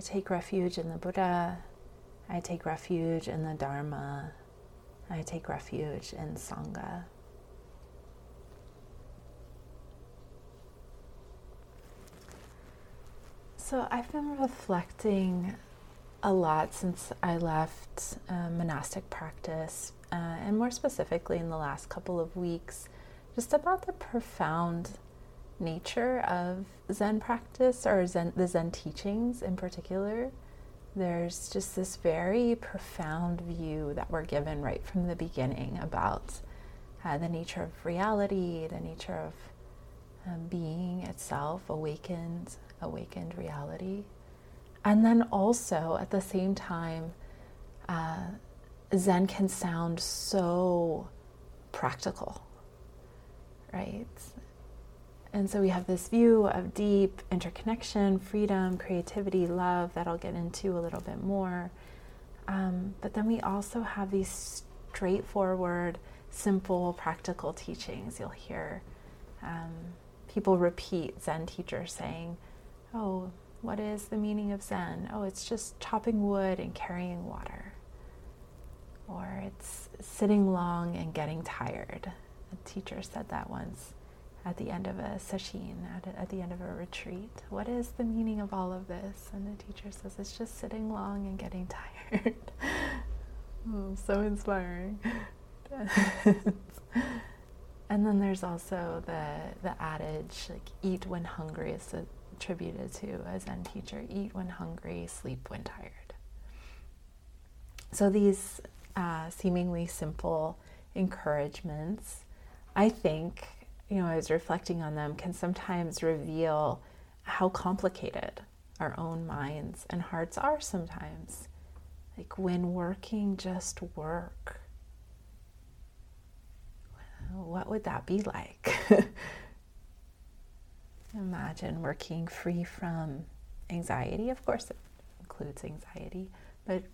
I take refuge in the Buddha. I take refuge in the Dharma. I take refuge in Sangha. So I've been reflecting a lot since I left uh, monastic practice, uh, and more specifically in the last couple of weeks, just about the profound nature of Zen practice or Zen, the Zen teachings in particular. There's just this very profound view that we're given right from the beginning about uh, the nature of reality, the nature of um, being itself, awakened, awakened reality. And then also at the same time, uh, Zen can sound so practical, right? And so we have this view of deep interconnection, freedom, creativity, love that I'll get into a little bit more. Um, but then we also have these straightforward, simple, practical teachings. You'll hear um, people repeat Zen teachers saying, Oh, what is the meaning of Zen? Oh, it's just chopping wood and carrying water. Or it's sitting long and getting tired. A teacher said that once at the end of a sesshin, at, at the end of a retreat. What is the meaning of all of this? And the teacher says, it's just sitting long and getting tired. oh, so inspiring. and then there's also the, the adage, like, eat when hungry. It's attributed to a Zen teacher eat when hungry, sleep when tired. So these uh, seemingly simple encouragements, I think, you know, I was reflecting on them, can sometimes reveal how complicated our own minds and hearts are sometimes. Like when working just work, what would that be like? Imagine working free from anxiety. Of course, it includes anxiety, but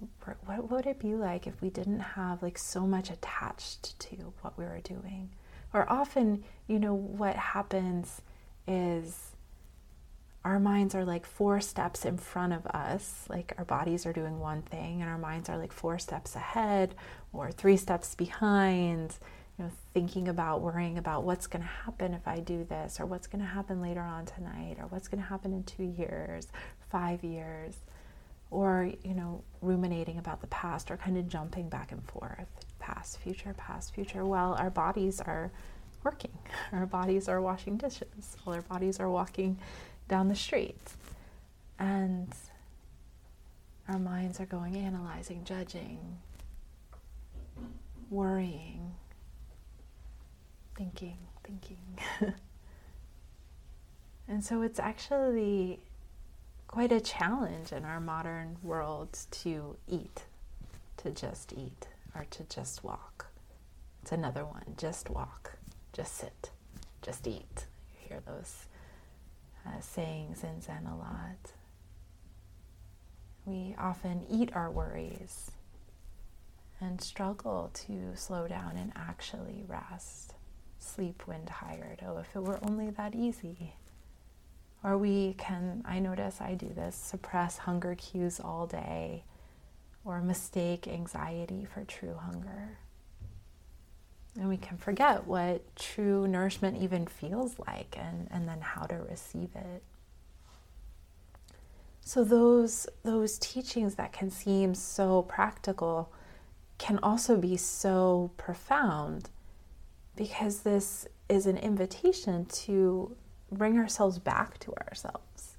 what would it be like if we didn't have like so much attached to what we were doing? Or often, you know, what happens is our minds are like four steps in front of us, like our bodies are doing one thing, and our minds are like four steps ahead or three steps behind you know, thinking about, worrying about what's going to happen if I do this, or what's going to happen later on tonight, or what's going to happen in two years, five years, or, you know, ruminating about the past, or kind of jumping back and forth, past, future, past, future, while our bodies are working. Our bodies are washing dishes, while our bodies are walking down the street. And our minds are going analyzing, judging, worrying, thinking, thinking. and so it's actually quite a challenge in our modern world to eat, to just eat, or to just walk. It's another one just walk, just sit, just eat. You hear those uh, sayings in Zen a lot. We often eat our worries and struggle to slow down and actually rest sleep when tired. Oh, if it were only that easy. Or we can, I notice I do this, suppress hunger cues all day or mistake anxiety for true hunger. And we can forget what true nourishment even feels like and, and then how to receive it. So those those teachings that can seem so practical can also be so profound because this is an invitation to bring ourselves back to ourselves,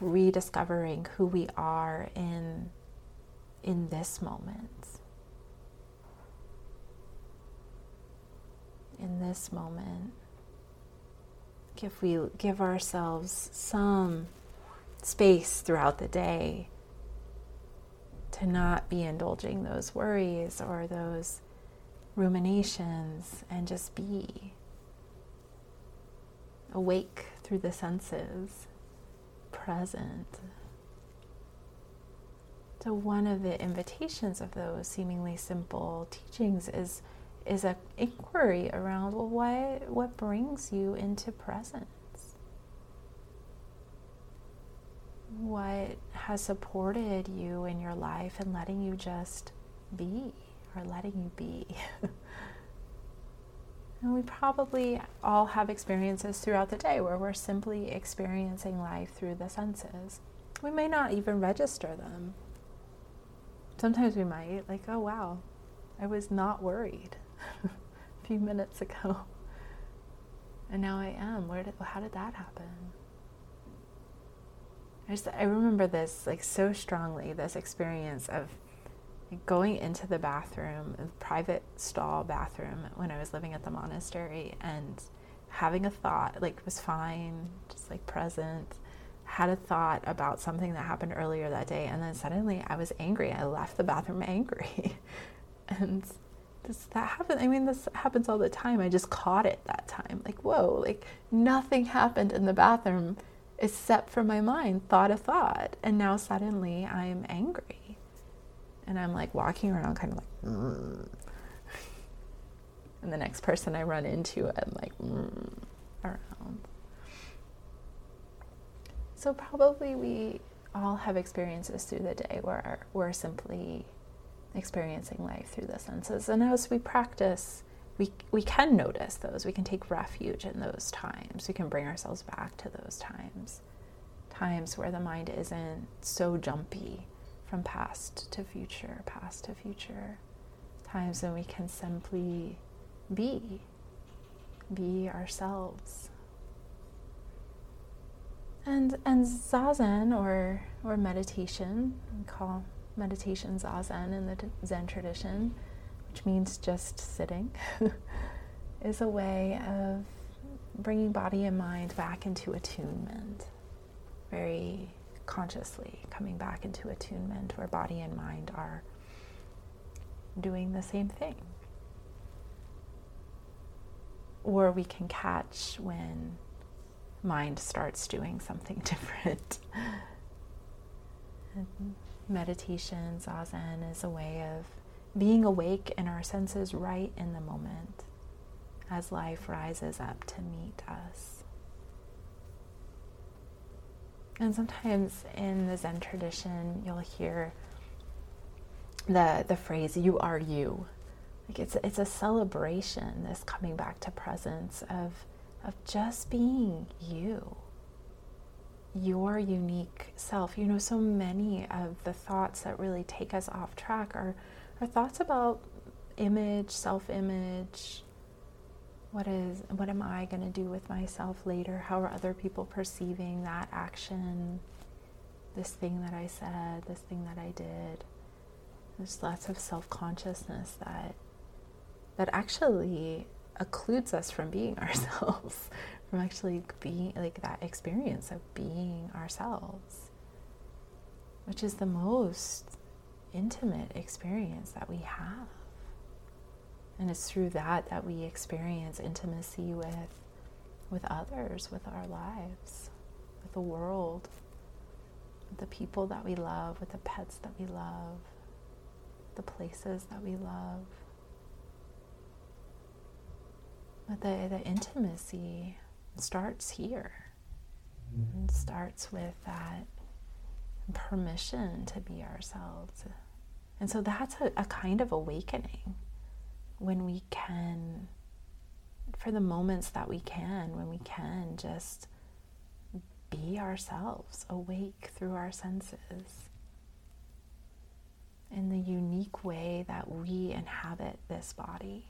rediscovering who we are in, in this moment. In this moment, if we give ourselves some space throughout the day to not be indulging those worries or those ruminations and just be awake through the senses, present. So one of the invitations of those seemingly simple teachings is is an inquiry around well what what brings you into presence? what has supported you in your life and letting you just be or letting you be. and we probably all have experiences throughout the day where we're simply experiencing life through the senses. We may not even register them. Sometimes we might, like, oh wow, I was not worried a few minutes ago. And now I am. Where did, how did that happen? I, just, I remember this like so strongly, this experience of going into the bathroom, the private stall bathroom when I was living at the monastery and having a thought, like was fine, just like present, had a thought about something that happened earlier that day, and then suddenly I was angry. I left the bathroom angry. and this that happened I mean this happens all the time. I just caught it that time. Like, whoa, like nothing happened in the bathroom except for my mind thought a thought. And now suddenly I'm angry. And I'm like walking around kind of like, mm. and the next person I run into, I'm like, mm, around. So probably we all have experiences through the day where we're simply experiencing life through the senses. And as we practice, we, we can notice those. We can take refuge in those times. We can bring ourselves back to those times. Times where the mind isn't so jumpy from past to future, past to future. Times when we can simply be, be ourselves. And, and zazen or, or meditation, we call meditation zazen in the Zen tradition, which means just sitting, is a way of bringing body and mind back into attunement, very consciously coming back into attunement where body and mind are doing the same thing. Or we can catch when mind starts doing something different meditation, zazen, is a way of being awake in our senses right in the moment as life rises up to meet us. And sometimes in the Zen tradition, you'll hear the, the phrase, you are you. Like it's, it's a celebration, this coming back to presence of, of just being you your unique self. You know, so many of the thoughts that really take us off track are, are thoughts about image, self image. What is what am I going to do with myself later? How are other people perceiving that action? This thing that I said, this thing that I did. There's lots of self-consciousness that that actually occludes us from being ourselves, from actually being like that experience of being ourselves, which is the most intimate experience that we have. And it's through that that we experience intimacy with with others, with our lives, with the world, with the people that we love, with the pets that we love, the places that we love. But the, the intimacy starts here. Mm-hmm. It starts with that permission to be ourselves. And so that's a, a kind of awakening when we can, for the moments that we can, when we can just be ourselves, awake through our senses in the unique way that we inhabit this body,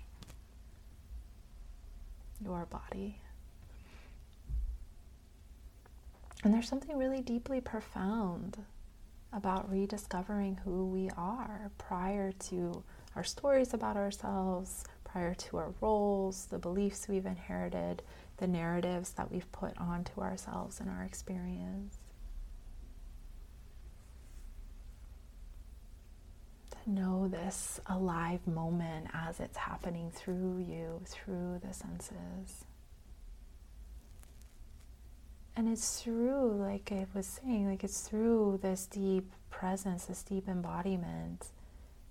your body. And there's something really deeply profound about rediscovering who we are prior to our stories about ourselves, prior to our roles, the beliefs we've inherited, the narratives that we've put onto ourselves in our experience. To know this alive moment as it's happening through you, through the senses. And it's through, like I was saying, like it's through this deep presence, this deep embodiment,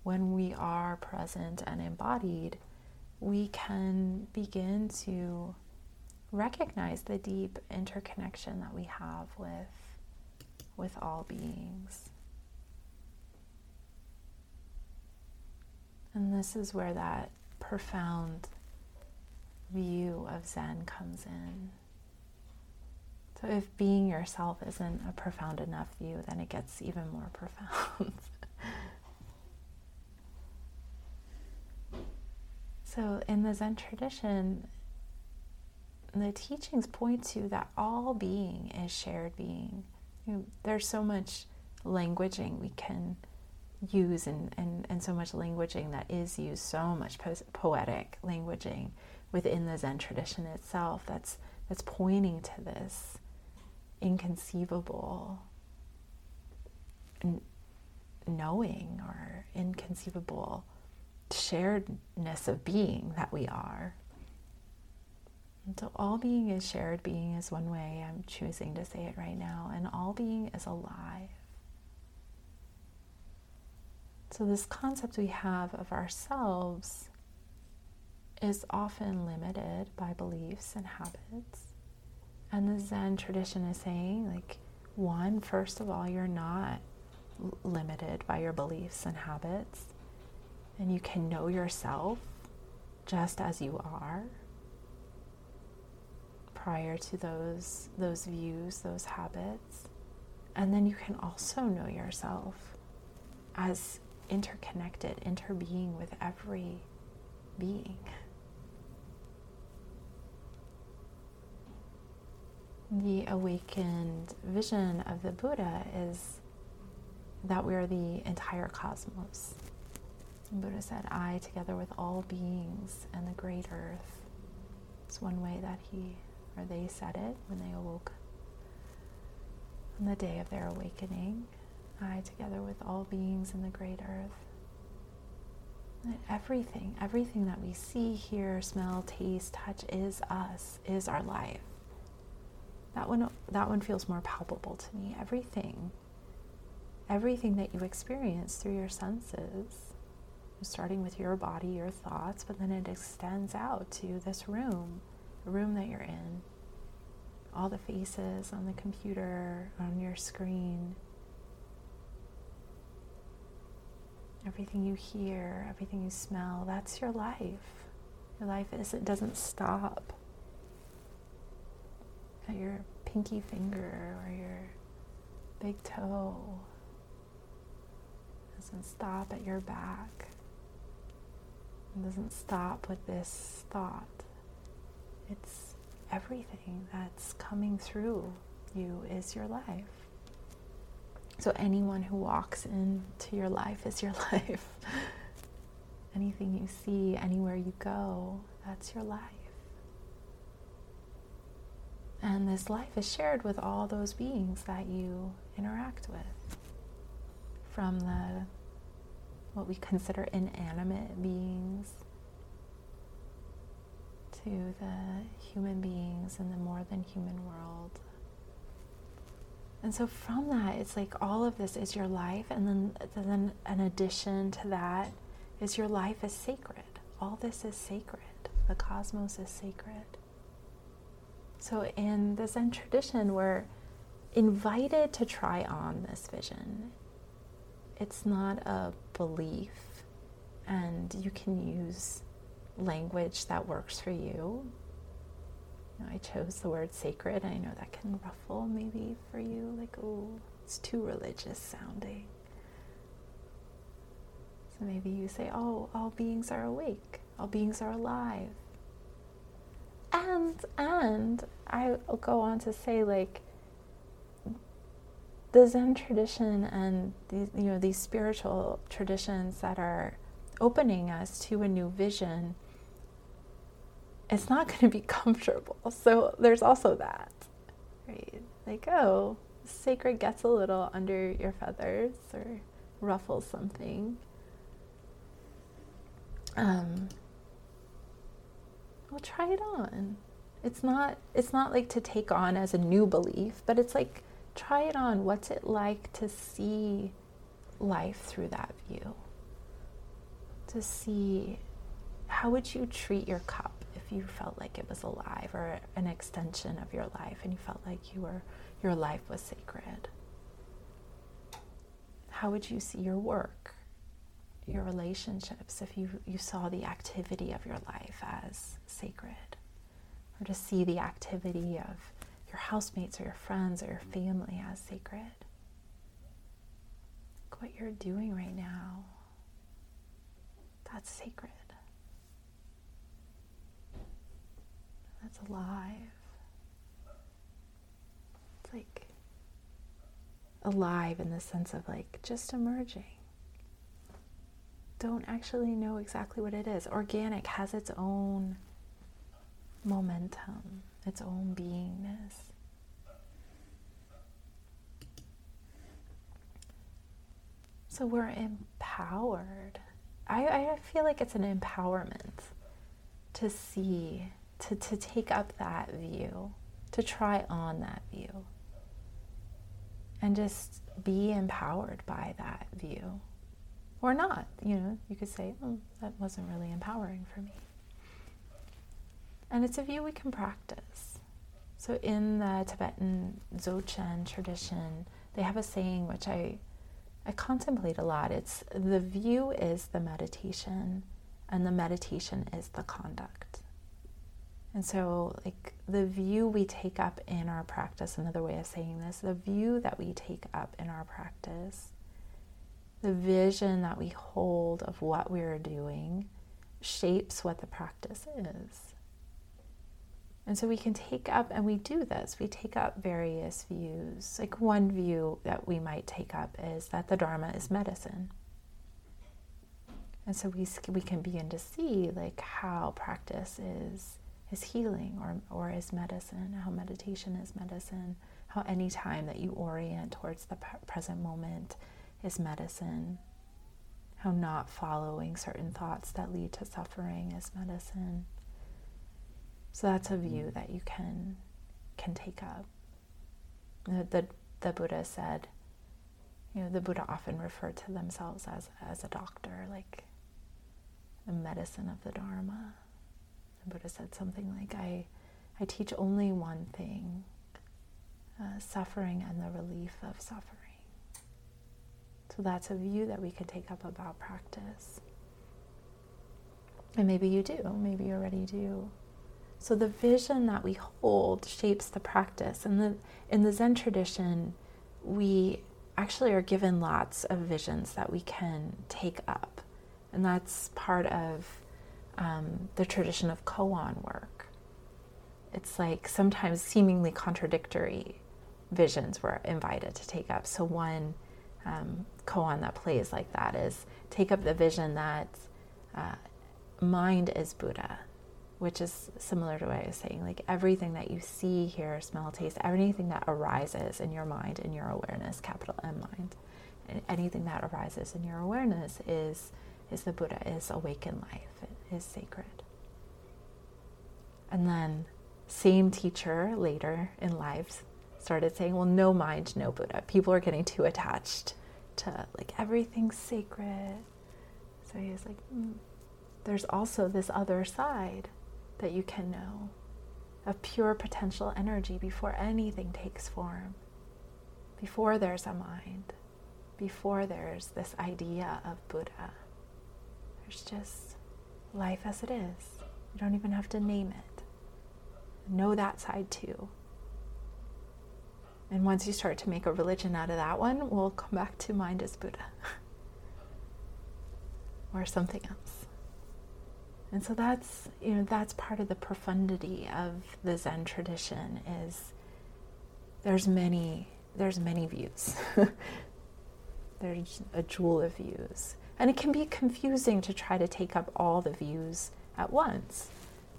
when we are present and embodied, we can begin to recognize the deep interconnection that we have with with all beings. And this is where that profound view of Zen comes in. So, if being yourself isn't a profound enough view, then it gets even more profound. so, in the Zen tradition, the teachings point to that all being is shared being. You know, there's so much languaging we can use and, and, and so much languaging that is used, so much po- poetic languaging within the Zen tradition itself that's that's pointing to this inconceivable knowing or inconceivable sharedness of being that we are. And so all being is shared being is one way I'm choosing to say it right now, and all being is alive. So, this concept we have of ourselves is often limited by beliefs and habits. And the Zen tradition is saying, like, one, first of all, you're not limited by your beliefs and habits, and you can know yourself just as you are prior to those those views, those habits. And then you can also know yourself as interconnected, interbeing with every being. The awakened vision of the Buddha is that we are the entire cosmos. The Buddha said, I, together with all beings and the great earth. It's one way that he or they said it when they awoke on the day of their awakening. I, together with all beings in the great earth. That everything, everything that we see, hear, smell, taste, touch is us, is our life. That one, that one feels more palpable to me. Everything, everything that you experience through your senses, starting with your body, your thoughts, but then it extends out to this room, the room that you're in, all the faces on the computer, on your screen, everything you hear, everything you smell, that's your life. Your life is it doesn't stop at your pinky finger or your big toe. It doesn't stop at your back. It doesn't stop with this thought. It's everything that's coming through you is your life. So anyone who walks into your life is your life. Anything you see, anywhere you go, that's your life. And this life is shared with all those beings that you interact with. From the what we consider inanimate beings to the human beings in the more than human world and so from that, it's like all of this is your life, and then then an addition to that is your life is sacred. All this is sacred. The cosmos is sacred. So in the Zen tradition, we're invited to try on this vision. It's not a belief, and you can use language that works for you I chose the word sacred. I know that can ruffle maybe for you, like, oh, it's too religious sounding. So maybe you say, oh, all beings are awake, all beings are alive. And, and I'll go on to say, like, the Zen tradition and these, you know, these spiritual traditions that are opening us to a new vision it's not going to be comfortable. So there's also that, right? Like, oh, sacred gets a little under your feathers or ruffles something. Um, well, try it on. It's not. It's not like to take on as a new belief, but it's like try it on. What's it like to see life through that view? To see how would you treat your cup? You felt like it was alive or an extension of your life and you felt like you were your life was sacred how would you see your work, your relationships, if you, you saw the activity of your life as sacred? Or to see the activity of your housemates or your friends or your family as sacred? What you're doing right now, that's sacred. That's alive. It's like alive in the sense of like just emerging. Don't actually know exactly what it is. Organic has its own momentum, its own beingness. So we're empowered. I, I feel like it's an empowerment to see, to, to take up that view, to try on that view and just be empowered by that view. Or not, you know, you could say, oh, that wasn't really empowering for me. And it's a view we can practice. So in the Tibetan Dzogchen tradition, they have a saying which I, I contemplate a lot. It's the view is the meditation, and the meditation is the conduct. And so, like the view we take up in our practice, another way of saying this, the view that we take up in our practice, the vision that we hold of what we're doing shapes what the practice is. And so we can take up, and we do this, we take up various views. Like one view that we might take up is that the Dharma is medicine. And so we, we can begin to see like how practice is is healing or, or is medicine, how meditation is medicine, how any time that you orient towards the present moment is medicine, how not following certain thoughts that lead to suffering is medicine. So that's a view mm. that you can can take up. The, the, the Buddha said, you know, the Buddha often referred to themselves as, as a doctor, like the medicine of the Dharma. Buddha said something like, I, I teach only one thing uh, suffering and the relief of suffering. So that's a view that we could take up about practice. And maybe you do, maybe you already do. So the vision that we hold shapes the practice. And the, in the Zen tradition, we actually are given lots of visions that we can take up. And that's part of um, the tradition of koan work. It's like sometimes seemingly contradictory visions we're invited to take up. So, one um, koan that plays like that is take up the vision that uh, mind is Buddha, which is similar to what I was saying. Like everything that you see, hear, smell, taste, everything that arises in your mind, in your awareness, capital M mind, anything that arises in your awareness is is the Buddha, is awakened life, is sacred. And then, same teacher later in lives started saying, well, no mind, no Buddha. People are getting too attached to like everything's sacred. So he was like, mm, there's also this other side that you can know of pure potential energy before anything takes form, before there's a mind, before there's this idea of Buddha. There's just life as it is. You don't even have to name it. Know that side too. And once you start to make a religion out of that one, we'll come back to mind as Buddha or something else. And so that's you know that's part of the profundity of the Zen tradition is there's many there's many views. there's a jewel of views. And it can be confusing to try to take up all the views at once.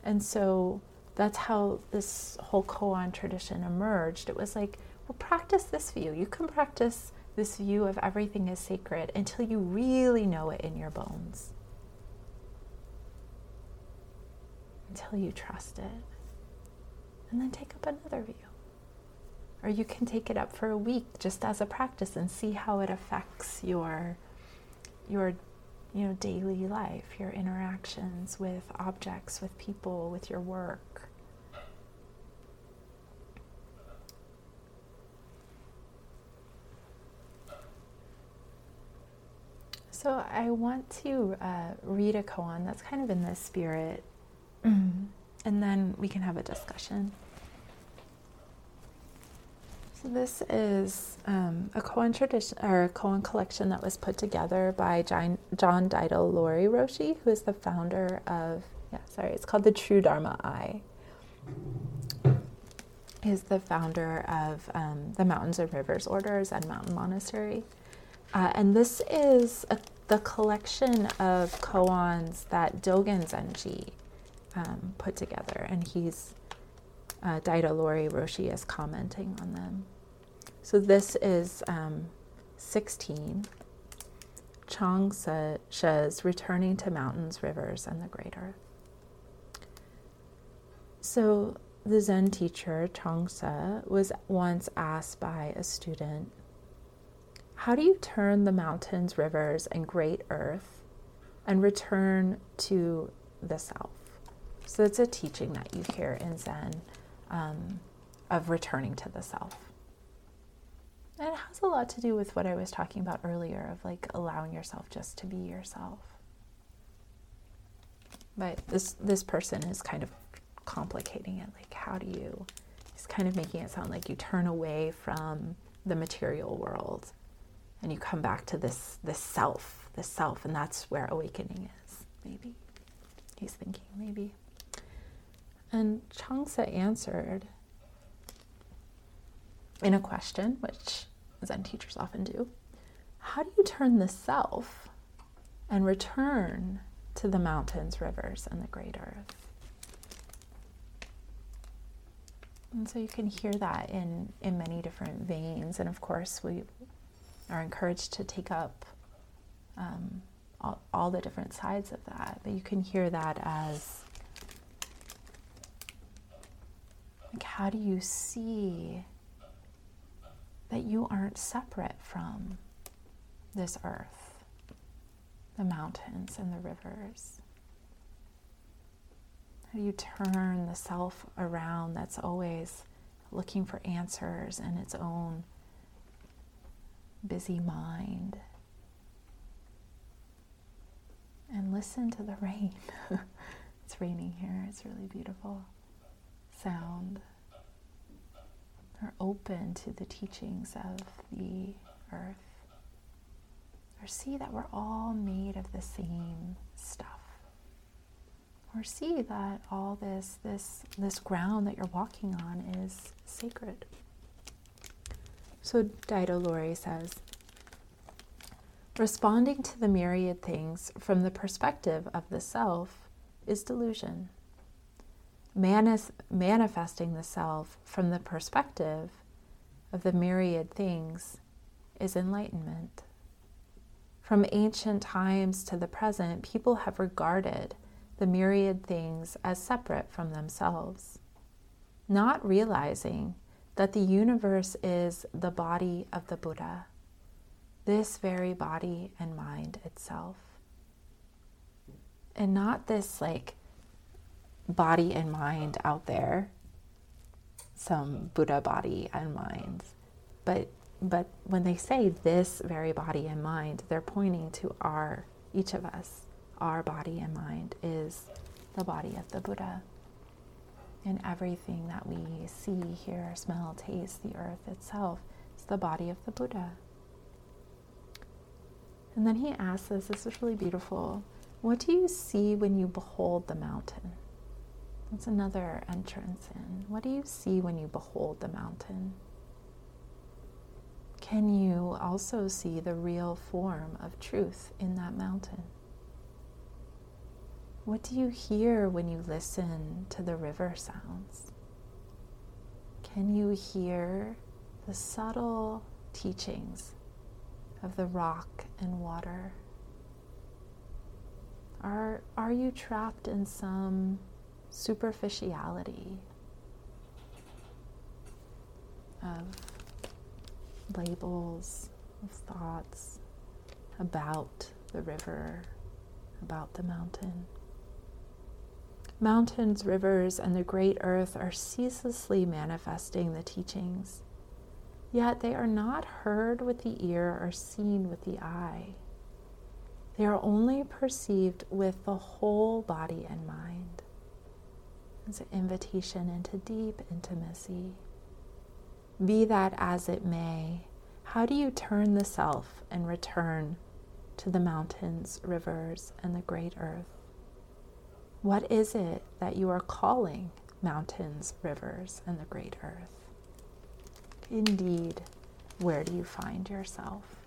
And so that's how this whole koan tradition emerged. It was like, well, practice this view. You can practice this view of everything is sacred until you really know it in your bones. Until you trust it. And then take up another view. Or you can take it up for a week just as a practice and see how it affects your your you know daily life, your interactions with objects, with people, with your work. So I want to uh, read a koan that's kind of in this spirit, and then we can have a discussion. This is um, a koan tradition or a koan collection that was put together by John, John Daido Loori Roshi, who is the founder of yeah, sorry, it's called the True Dharma Eye. Is the founder of um, the Mountains and Rivers Orders and Mountain Monastery. Uh, and this is a, the collection of koans that Dogen Zenji um, put together, and he's uh, Daido Loori Roshi is commenting on them. So this is um, 16. Changsha's, returning to mountains, rivers, and the great earth. So the Zen teacher, Changsha, was once asked by a student how do you turn the mountains, rivers, and great earth and return to the self? So it's a teaching that you hear in Zen um, of returning to the self. It has a lot to do with what I was talking about earlier of like allowing yourself just to be yourself. But this this person is kind of complicating it. Like how do you he's kind of making it sound like you turn away from the material world and you come back to this this self, this self, and that's where awakening is, maybe. He's thinking, maybe. And Changsha answered in a question, which Zen teachers often do How do you turn the self and return to the mountains, rivers, and the great earth? And so you can hear that in, in many different veins. And of course, we are encouraged to take up um, all, all the different sides of that. But you can hear that as like, how do you see that you aren't separate from this earth, the mountains and the rivers? How do you turn the self around that's always looking for answers in its own busy mind. And listen to the rain. it's raining here, it's really beautiful. Sound. Are open to the teachings of the earth. Or see that we're all made of the same stuff. Or see that all this this this ground that you're walking on is sacred. So Daido Loori says, responding to the myriad things from the perspective of the self is delusion. Manis- manifesting the self from the perspective of the myriad things is enlightenment. From ancient times to the present, people have regarded the myriad things as separate from themselves, not realizing that the universe is the body of the Buddha, this very body and mind itself. And not this like body and mind out there, some Buddha body and mind, but but when they say this very body and mind, they're pointing to our each of us. Our body and mind is the body of the Buddha And everything that we see, hear, smell, taste, the earth itself. is the body of the Buddha. And then he asks us, this is really beautiful. What do you see when you behold the mountain? That's another entrance in. What do you see when you behold the mountain? Can you also see the real form of truth in that mountain? What do you hear when you listen to the river sounds? Can you hear the subtle teachings of the rock and water? Are, are you trapped in some superficiality of labels, of thoughts about the river, about the mountain? Mountains, rivers, and the great earth are ceaselessly manifesting the teachings, yet they are not heard with the ear or seen with the eye. They are only perceived with the whole body and mind. It's an invitation into deep intimacy. Be that as it may, how do you turn the self and return to the mountains, rivers, and the great earth? What is it that you are calling mountains, rivers, and the great earth? Indeed, where do you find yourself?